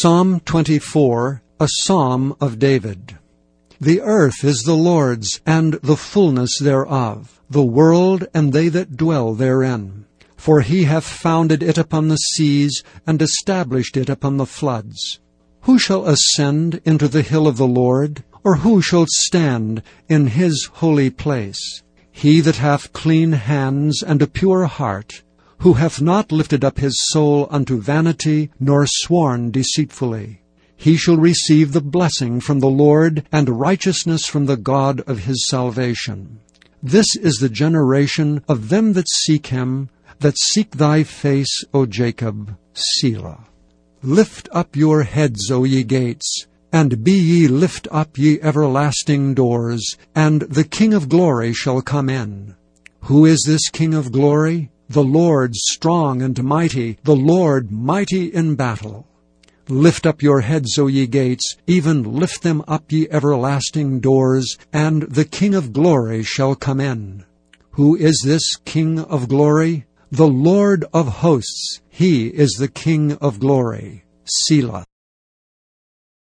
Psalm 24, a psalm of David. The earth is the Lord's, and the fullness thereof, the world and they that dwell therein. For he hath founded it upon the seas, and established it upon the floods. Who shall ascend into the hill of the Lord? Or who shall stand in his holy place? He that hath clean hands and a pure heart, who hath not lifted up his soul unto vanity, nor sworn deceitfully. He shall receive the blessing from the Lord, and righteousness from the God of his salvation. This is the generation of them that seek him, that seek thy face, O Jacob. Selah. Lift up your heads, O ye gates, and be ye lift up, ye everlasting doors, and the King of glory shall come in. Who is this King of glory? The Lord strong and mighty, the Lord mighty in battle. Lift up your heads, O ye gates, even lift them up, ye everlasting doors, and the King of glory shall come in. Who is this King of glory? The Lord of hosts, he is the King of glory. Selah.